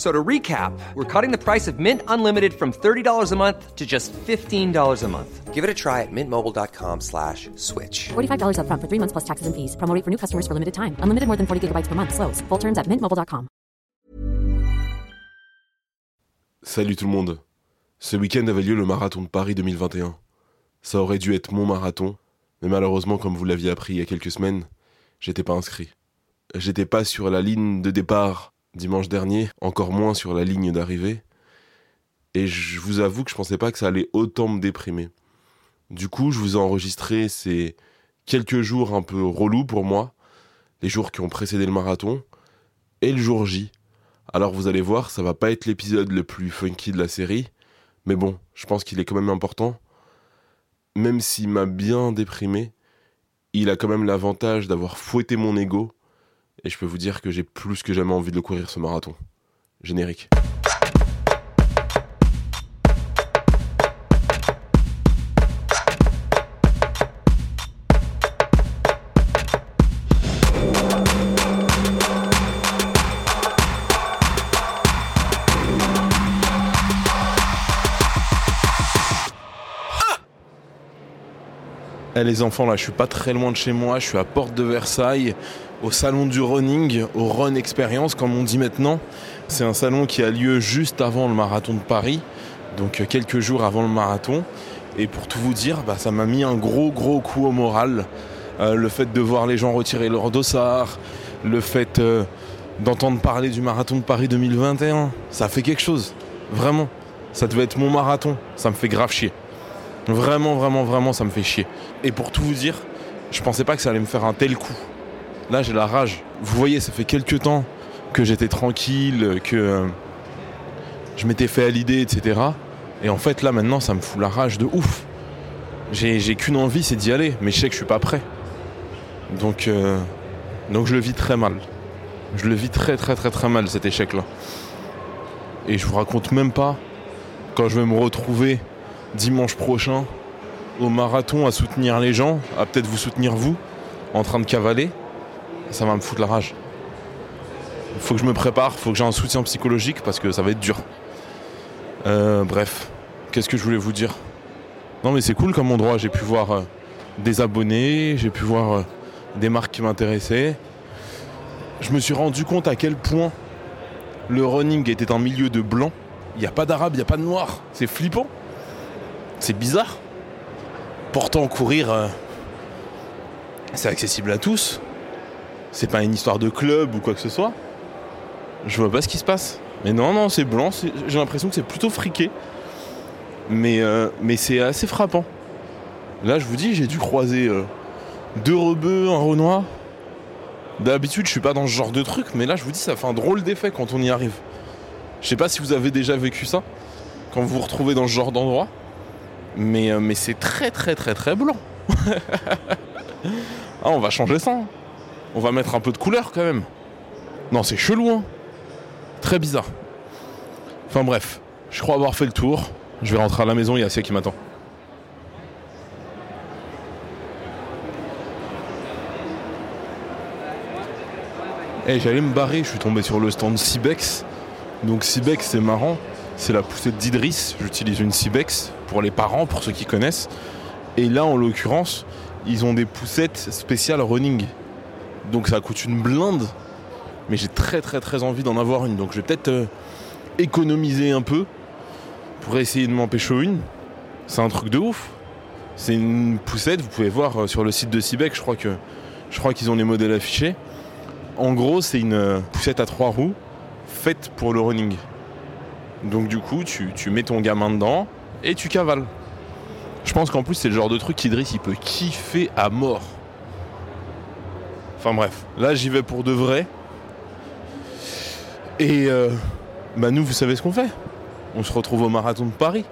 So to recap, we're cutting the price of Mint Unlimited from $30 a month to just $15 a month. Give it a try at mintmobile.com slash switch. $45 upfront for three months plus taxes and fees. Promo rate for new customers for limited time. Unlimited more than 40 gigabytes per month. Slows. Full terms at mintmobile.com. Salut tout le monde. Ce week-end avait lieu le marathon de Paris 2021. Ça aurait dû être mon marathon, mais malheureusement, comme vous l'aviez appris il y a quelques semaines, j'étais pas inscrit. J'étais pas sur la ligne de départ dimanche dernier, encore moins sur la ligne d'arrivée. Et je vous avoue que je pensais pas que ça allait autant me déprimer. Du coup, je vous ai enregistré ces quelques jours un peu relous pour moi, les jours qui ont précédé le marathon, et le jour J. Alors vous allez voir, ça va pas être l'épisode le plus funky de la série, mais bon, je pense qu'il est quand même important. Même s'il m'a bien déprimé, il a quand même l'avantage d'avoir fouetté mon ego, et je peux vous dire que j'ai plus que jamais envie de le courir ce marathon. Générique. Eh les enfants, là, je suis pas très loin de chez moi, je suis à Porte de Versailles, au salon du running, au Run Experience, comme on dit maintenant. C'est un salon qui a lieu juste avant le marathon de Paris, donc euh, quelques jours avant le marathon. Et pour tout vous dire, bah, ça m'a mis un gros, gros coup au moral. Euh, le fait de voir les gens retirer leur dossard, le fait euh, d'entendre parler du marathon de Paris 2021, ça fait quelque chose. Vraiment. Ça devait être mon marathon. Ça me fait grave chier. Vraiment, vraiment, vraiment, ça me fait chier. Et pour tout vous dire, je pensais pas que ça allait me faire un tel coup. Là, j'ai la rage. Vous voyez, ça fait quelques temps que j'étais tranquille, que euh, je m'étais fait à l'idée, etc. Et en fait, là, maintenant, ça me fout la rage de ouf. J'ai qu'une envie, c'est d'y aller, mais je sais que je suis pas prêt. Donc, euh, donc je le vis très mal. Je le vis très, très, très, très mal, cet échec-là. Et je vous raconte même pas quand je vais me retrouver dimanche prochain au marathon à soutenir les gens, à peut-être vous soutenir vous, en train de cavaler, ça va me foutre la rage. Il faut que je me prépare, il faut que j'ai un soutien psychologique parce que ça va être dur. Euh, bref, qu'est-ce que je voulais vous dire? Non mais c'est cool comme endroit, j'ai pu voir euh, des abonnés, j'ai pu voir euh, des marques qui m'intéressaient. Je me suis rendu compte à quel point le running était un milieu de blanc. Il n'y a pas d'arabe, il n'y a pas de noir. C'est flippant. C'est bizarre. Pourtant, courir, euh, c'est accessible à tous. C'est pas une histoire de club ou quoi que ce soit. Je vois pas ce qui se passe. Mais non, non, c'est blanc. J'ai l'impression que c'est plutôt friqué. Mais, euh, mais c'est assez frappant. Là, je vous dis, j'ai dû croiser euh, deux rebeux, un renoir. D'habitude, je suis pas dans ce genre de truc, mais là, je vous dis, ça fait un drôle d'effet quand on y arrive. Je sais pas si vous avez déjà vécu ça, quand vous vous retrouvez dans ce genre d'endroit. Mais, euh, mais c'est très très très très blanc. ah, on va changer ça. hein. On va mettre un peu de couleur quand même. Non, c'est chelou. hein. Très bizarre. Enfin bref, je crois avoir fait le tour. Je vais rentrer à la maison, il y a Sia qui m'attend. Eh, j'allais me barrer, je suis tombé sur le stand Cibex. Donc Cibex, c'est marrant. C'est la poussette d'Idriss. J'utilise une Cibex pour les parents, pour ceux qui connaissent. Et là, en l'occurrence, ils ont des poussettes spéciales running. Donc ça coûte une blinde. Mais j'ai très très très envie d'en avoir une. Donc je vais peut-être euh, économiser un peu pour essayer de m'en pécho une. C'est un truc de ouf. C'est une poussette, vous pouvez voir euh, sur le site de Cibex, je crois que je crois qu'ils ont les modèles affichés. En gros, c'est une euh, poussette à trois roues faite pour le running. Donc du coup, tu, tu mets ton gamin dedans et tu cavales. Je pense qu'en plus, c'est le genre de truc qu'Idriss, il peut kiffer à mort. Enfin bref, là, j'y vais pour de vrai. Et euh, bah nous, vous savez ce qu'on fait On se retrouve au marathon de Paris.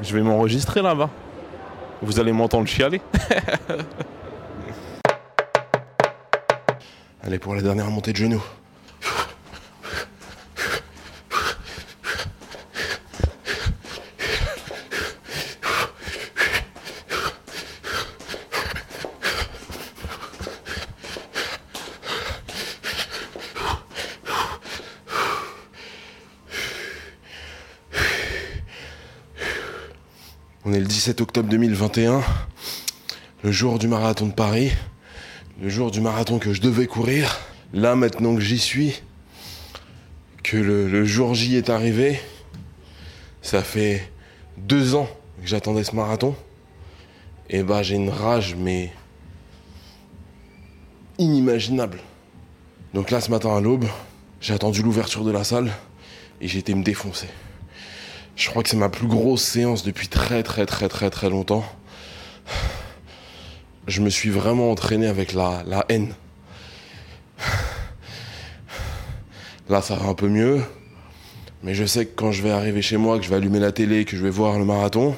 Je vais m'enregistrer là-bas. Vous allez m'entendre chialer. Allez pour la dernière montée de genoux. 17 octobre 2021, le jour du marathon de Paris, le jour du marathon que je devais courir. Là, maintenant que j'y suis, que le, jour J est arrivé, ça fait deux ans que j'attendais ce marathon. Et bah, j'ai une rage, mais inimaginable. Donc là, ce matin à l'aube, j'ai attendu l'ouverture de la salle et j'ai été me défoncer. Je crois que c'est ma plus grosse séance depuis très très très très très longtemps. Je me suis vraiment entraîné avec la, la haine. Là, ça va un peu mieux. Mais je sais que quand je vais arriver chez moi, que je vais allumer la télé, que je vais voir le marathon,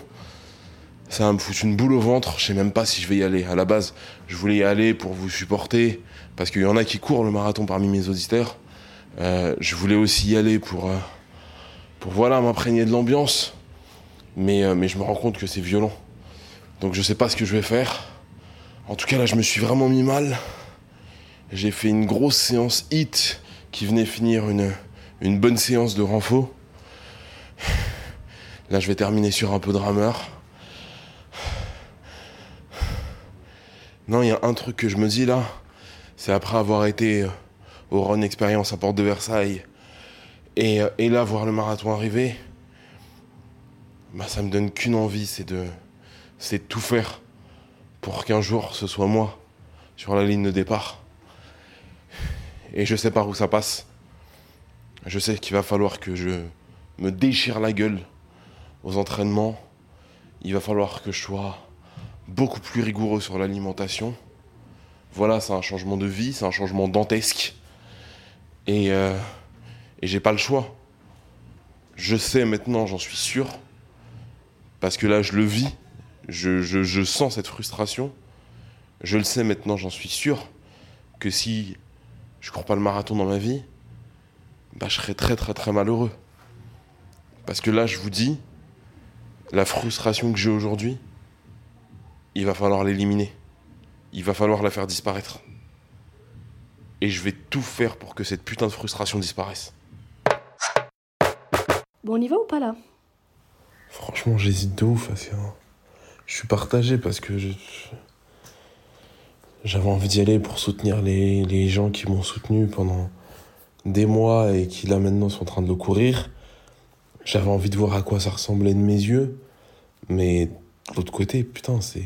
ça va me foutre une boule au ventre. Je sais même pas si je vais y aller. À la base, je voulais y aller pour vous supporter, parce qu'il y en a qui courent le marathon parmi mes auditeurs. Euh, je voulais aussi y aller pour, euh, voilà, m'imprégner de l'ambiance. Mais, euh, mais je me rends compte que c'est violent. Donc je sais pas ce que je vais faire. En tout cas, là, je me suis vraiment mis mal. J'ai fait une grosse séance hit qui venait finir une, une bonne séance de renfort. Là, je vais terminer sur un peu de rameur. Non, il y a un truc que je me dis là. C'est après avoir été au Run Experience à Porte de Versailles et, euh, et là, voir le marathon arriver, bah, ça me donne qu'une envie, c'est de, c'est tout faire pour qu'un jour ce soit moi sur la ligne de départ. Et je sais par où ça passe. Je sais qu'il va falloir que je me déchire la gueule aux entraînements. Il va falloir que je sois beaucoup plus rigoureux sur l'alimentation. Voilà, c'est un changement de vie, c'est un changement dantesque. Et, euh, et j'ai pas le choix. Je sais maintenant, j'en suis sûr. Parce que là, je le vis. Je, je, je sens cette frustration. Je le sais maintenant, j'en suis sûr. Que si je cours pas le marathon dans ma vie, bah, je serais très très très malheureux. Parce que là, je vous dis, la frustration que j'ai aujourd'hui, il va falloir l'éliminer. Il va falloir la faire disparaître. Et je vais tout faire pour que cette putain de frustration disparaisse. Bon, on y va ou pas là? Franchement, j'hésite de ouf. Je suis partagé parce que j'avais envie d'y aller pour soutenir les, les gens qui m'ont soutenu pendant des mois et qui là maintenant sont en train de le courir. J'avais envie de voir à quoi ça ressemblait de mes yeux. Mais de l'autre côté, putain, c'est.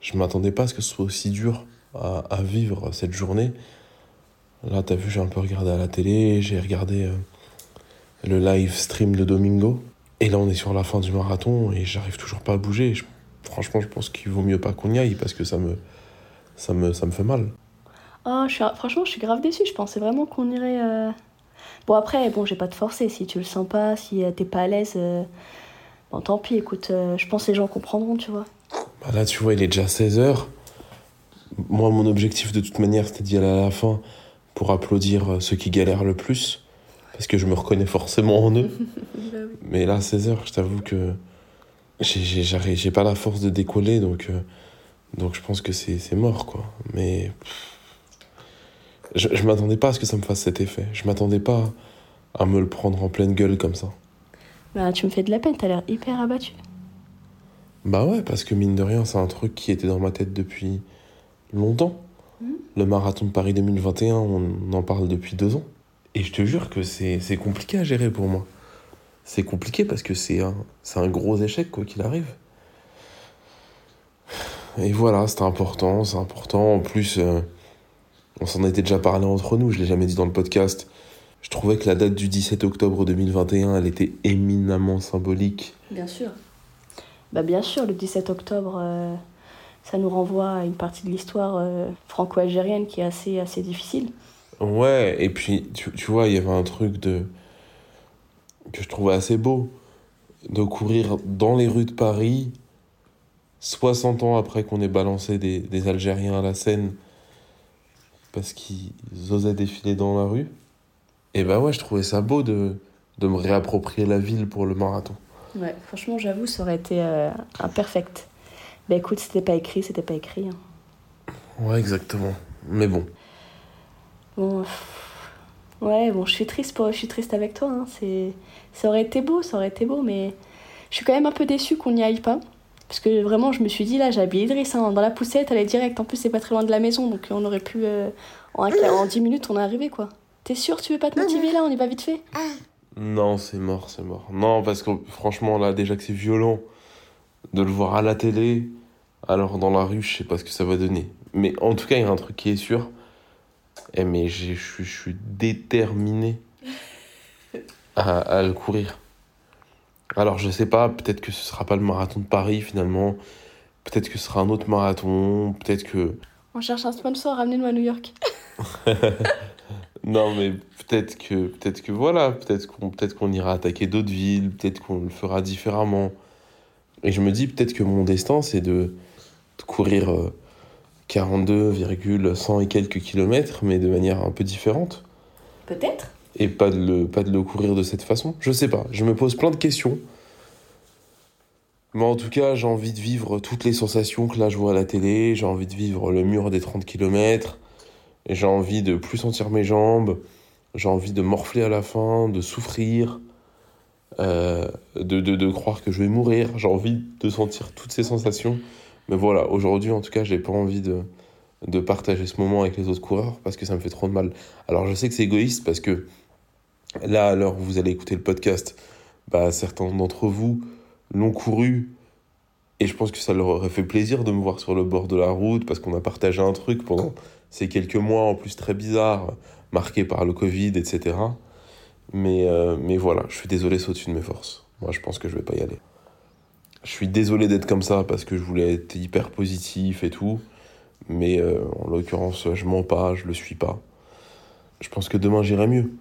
Je m'attendais pas à ce que ce soit aussi dur à, à vivre cette journée. Là, t'as vu, j'ai un peu regardé à la télé, j'ai regardé euh, le live stream de Domingo. Et là, on est sur la fin du marathon et j'arrive toujours pas à bouger. Je- franchement, je pense qu'il vaut mieux pas qu'on y aille parce que ça me, ça me, ça me fait mal. Oh, je suis... franchement, je suis grave déçue. Je pensais vraiment qu'on irait. euh, Bon, après, bon, j'ai pas te forcer. Si tu le sens pas, si euh, t'es pas à l'aise, euh, bon, tant pis. Écoute, euh, je pense que les gens comprendront, tu vois. Bah là, tu vois, il est déjà 16h. Moi, mon objectif, de toute manière, c'était d'y aller à la fin pour applaudir ceux qui galèrent le plus. Parce que je me reconnais forcément en eux. Mais là, 16h, je t'avoue que j'ai- pas la force de décoller. Donc, euh, donc je pense que c'est mort, quoi. Mais pff, je, je m'attendais pas à ce que ça me fasse cet effet. Je m'attendais pas à me le prendre en pleine gueule comme ça. Bah, tu me fais de la peine. T'as l'air hyper abattu. Bah ouais, parce que mine de rien, c'est un truc qui était dans ma tête depuis longtemps. Le marathon de Paris 2021, on en parle depuis deux ans. Et je te jure que c'est compliqué à gérer pour moi. C'est compliqué parce que c'est un, un gros échec, quoi qu'il arrive. Et voilà, c'est important, c'est important. En plus, euh, On s'en était déjà parlé entre nous, je l'ai jamais dit dans le podcast. Je trouvais que la date du 17 octobre 2021, elle était éminemment symbolique. Bien sûr. Bah bien sûr, le 17 octobre, euh, ça nous renvoie à une partie de l'histoire euh, franco-algérienne qui est assez, assez difficile. Ouais, et puis tu, tu vois, il y avait un truc de que je trouvais assez beau de courir dans les rues de Paris 60 ans après qu'on ait balancé des, des Algériens à la Seine parce qu'ils osaient défiler dans la rue. Et bah ouais, je trouvais ça beau de, de me réapproprier la ville pour le marathon. Ouais, franchement, j'avoue, ça aurait été euh, un perfect. Bah écoute, c'était pas écrit, c'était pas écrit. hein. Ouais, exactement. Mais bon, Bon, ouais, bon, je suis triste pour, je suis triste avec toi. Hein. C'est, ça aurait été beau, ça aurait été beau, mais je suis quand même un peu déçue qu'on n'y aille pas. Parce que vraiment, je me suis dit, là, j'ai habillé Idriss hein, dans la poussette, elle est directe. En plus, c'est pas très loin de la maison, donc on aurait pu. euh, en, en 10 minutes, on est arrivé, quoi. T'es sûr, tu veux pas te motiver là? On y va vite fait? Non, c'est mort, c'est mort. Non, parce que franchement, là, déjà que c'est violent de le voir à la télé, alors dans la rue, je sais pas ce que ça va donner. Mais en tout cas, il y a un truc qui est sûr. Eh, mais j'ai- je suis- déterminé à, à le courir. Alors, je sais pas, peut-être que ce sera pas le marathon de Paris finalement. Peut-être que ce sera un autre marathon. Peut-être que. On cherche un sponsor, ramenez-nous à New York. Non, mais peut-être que, peut-être que voilà, peut-être qu'on, peut-être qu'on ira attaquer d'autres villes, peut-être qu'on le fera différemment. Et je me dis peut-être que mon destin, c'est de, de courir euh, 42,100 et quelques kilomètres, mais de manière un peu différente. Peut-être Et pas de, le, pas de le courir de cette façon. Je sais pas, je me pose plein de questions. Mais en tout cas, j'ai envie de vivre toutes les sensations que là je vois à la télé. J'ai envie de vivre le mur des 30 km. J'ai envie de plus sentir mes jambes. J'ai envie de morfler à la fin, de souffrir, euh, de, de, de croire que je vais mourir. J'ai envie de sentir toutes ces sensations. Mais voilà, aujourd'hui en tout cas, j'ai pas envie de, de partager ce moment avec les autres coureurs parce que ça me fait trop de mal. Alors je sais que c'est égoïste parce que là, à l'heure où vous allez écouter le podcast, bah, certains d'entre vous l'ont couru et je pense que ça leur aurait fait plaisir de me voir sur le bord de la route parce qu'on a partagé un truc pendant ces quelques mois en plus très bizarres, marqués par le Covid, etc. Mais, euh, mais voilà, je suis désolé, au-dessus de mes forces. Moi, je pense que je vais pas y aller. Je suis désolé d'être comme ça parce que je voulais être hyper positif et tout. Mais euh, en l'occurrence, je mens pas, je le suis pas. Je pense que demain j'irai mieux.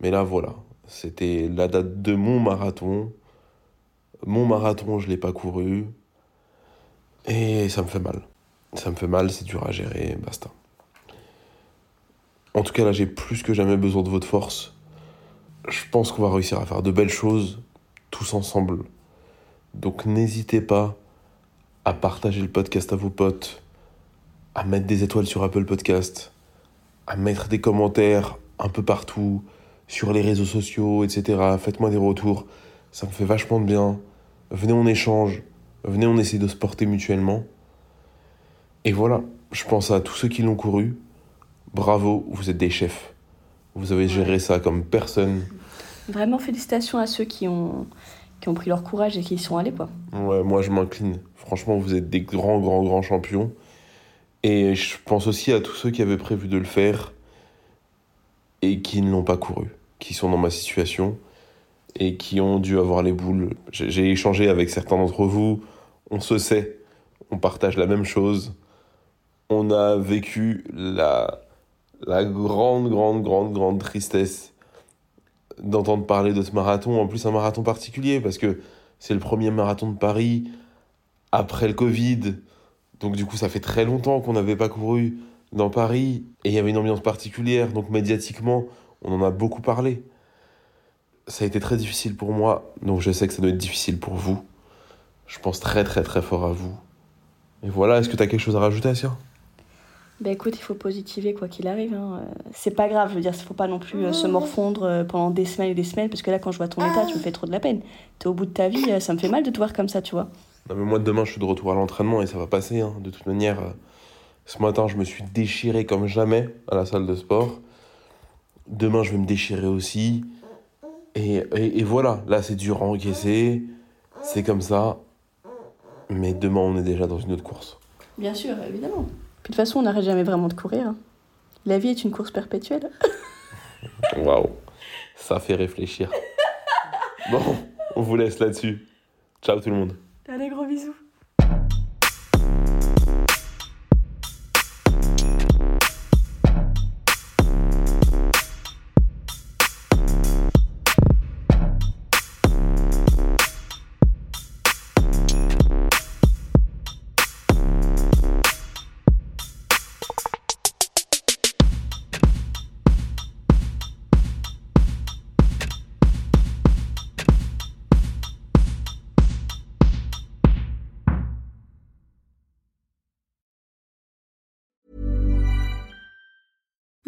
Mais là, voilà. C'était la date de mon marathon. Mon marathon, je l'ai pas couru. Et ça me fait mal. Ça me fait mal, c'est dur à gérer, basta. En tout cas, là, j'ai plus que jamais besoin de votre force. Je pense qu'on va réussir à faire de belles choses, tous ensemble. Donc n'hésitez pas à partager le podcast à vos potes, à mettre des étoiles sur Apple Podcast, à mettre des commentaires un peu partout, sur les réseaux sociaux, etc. Faites-moi des retours, ça me fait vachement de bien. Venez, on échange, venez, on essaie de se porter mutuellement. Et voilà, je pense à tous ceux qui l'ont couru. Bravo, vous êtes des chefs. Vous avez géré ça comme personne. Vraiment félicitations à ceux qui ont, qui ont pris leur courage et qui y sont allés, quoi. Ouais, moi je m'incline. Franchement, vous êtes des grands, grands, grands champions. Et je pense aussi à tous ceux qui avaient prévu de le faire et qui ne l'ont pas couru, qui sont dans ma situation et qui ont dû avoir les boules. J'ai échangé avec certains d'entre vous, on se sait, on partage la même chose. On a vécu la, la grande, grande, grande, grande tristesse d'entendre parler de ce marathon, en plus un marathon particulier, parce que c'est le premier marathon de Paris après le Covid. Donc du coup, ça fait très longtemps qu'on n'avait pas couru dans Paris. Et il y avait une ambiance particulière. Donc médiatiquement, on en a beaucoup parlé. Ça a été très difficile pour moi. Donc je sais que ça doit être difficile pour vous. Je pense très très très fort à vous. Et voilà, est-ce que tu as quelque chose à rajouter, Asia Bah écoute, il faut positiver quoi qu'il arrive. hein. Euh, C'est pas grave, je veux dire, il faut pas non plus euh, se morfondre euh, pendant des semaines et des semaines, parce que là, quand je vois ton état, tu me fais trop de la peine. T'es au bout de ta vie, ça me fait mal de te voir comme ça, tu vois. Non mais moi demain je suis de retour à l'entraînement et ça va passer. hein. De toute manière, ce matin je me suis déchiré comme jamais à la salle de sport. Demain je vais me déchirer aussi. Et, et, et voilà, là c'est dur à encaisser. C'est comme ça. Mais demain on est déjà dans une autre course. Bien sûr, évidemment. Puis de toute façon, on n'arrête jamais vraiment de courir. hein. La vie est une course perpétuelle. Waouh, ça fait réfléchir. Bon, on vous laisse là-dessus. Ciao tout le monde. Allez, gros bisous.